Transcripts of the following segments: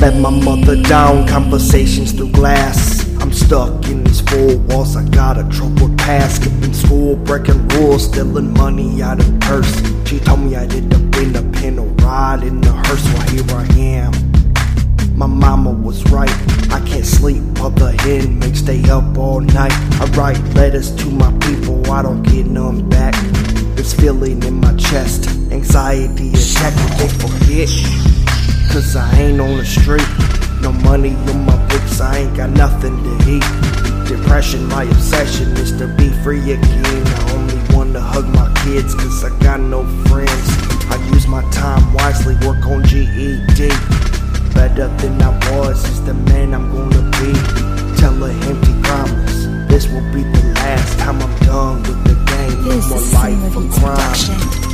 let my mother down, conversations through glass. I'm stuck in these four walls, I got a troubled past. Skipping school, breaking rules, stealing money out of purse. She told me I did the win a pen or ride in the hearse, well here I am. My mama was right, I can't sleep the hen makes stay up all night. I write letters to my people, I don't get none back. This feeling in my chest, anxiety attack, but they forget. Cause I ain't on the street. No money in my books, I ain't got nothing to eat. Depression, my obsession is to be free again. I only wanna hug my kids cause I got no friends. I use my time wisely, work on GED. Better than I was is the man I'm gonna be. Tell a empty promise. This will be the last time I'm done with the game. No more life Beats crime.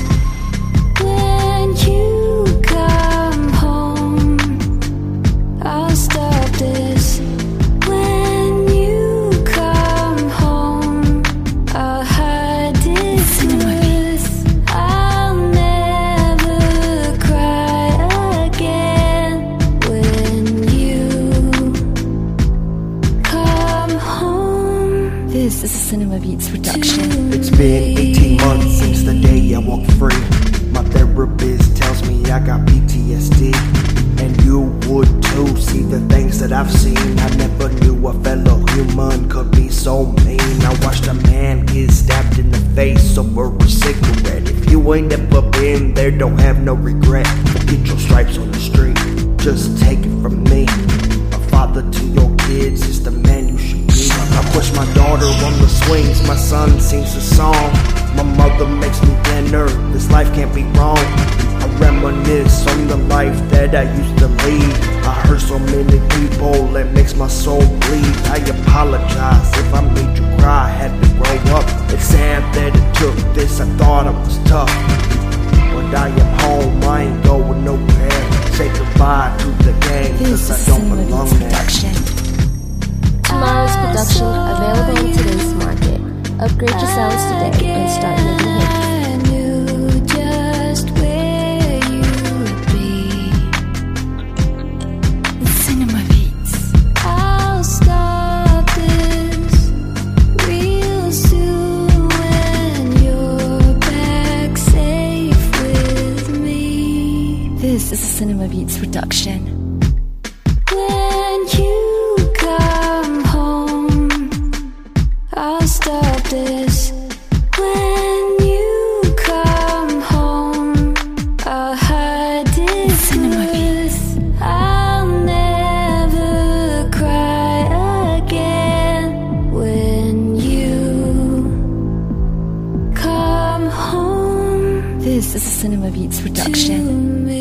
This is a Sinima Beats production. It's been 18 months since the day I walked free. My therapist tells me I got PTSD. And you would too see the things that I've seen. I never knew a fellow human could be so mean. I watched a man get stabbed in the face over a cigarette. If you ain't ever been there, don't have no regret. Get your stripes on the street, just take it from me. A father to your kids is the man you. I push my daughter on the swings, my son sings a song. My mother makes me dinner, this life can't be wrong. I reminisce on the life that I used to lead. I hurt so many people, it makes my soul bleed. I apologize if I made you cry, I had to grow up. It's sad that it took this, I thought I was tough. Upgrade your sounds today and start with me. This is a Sinima Beats production. Come This is a Sinima Beats production.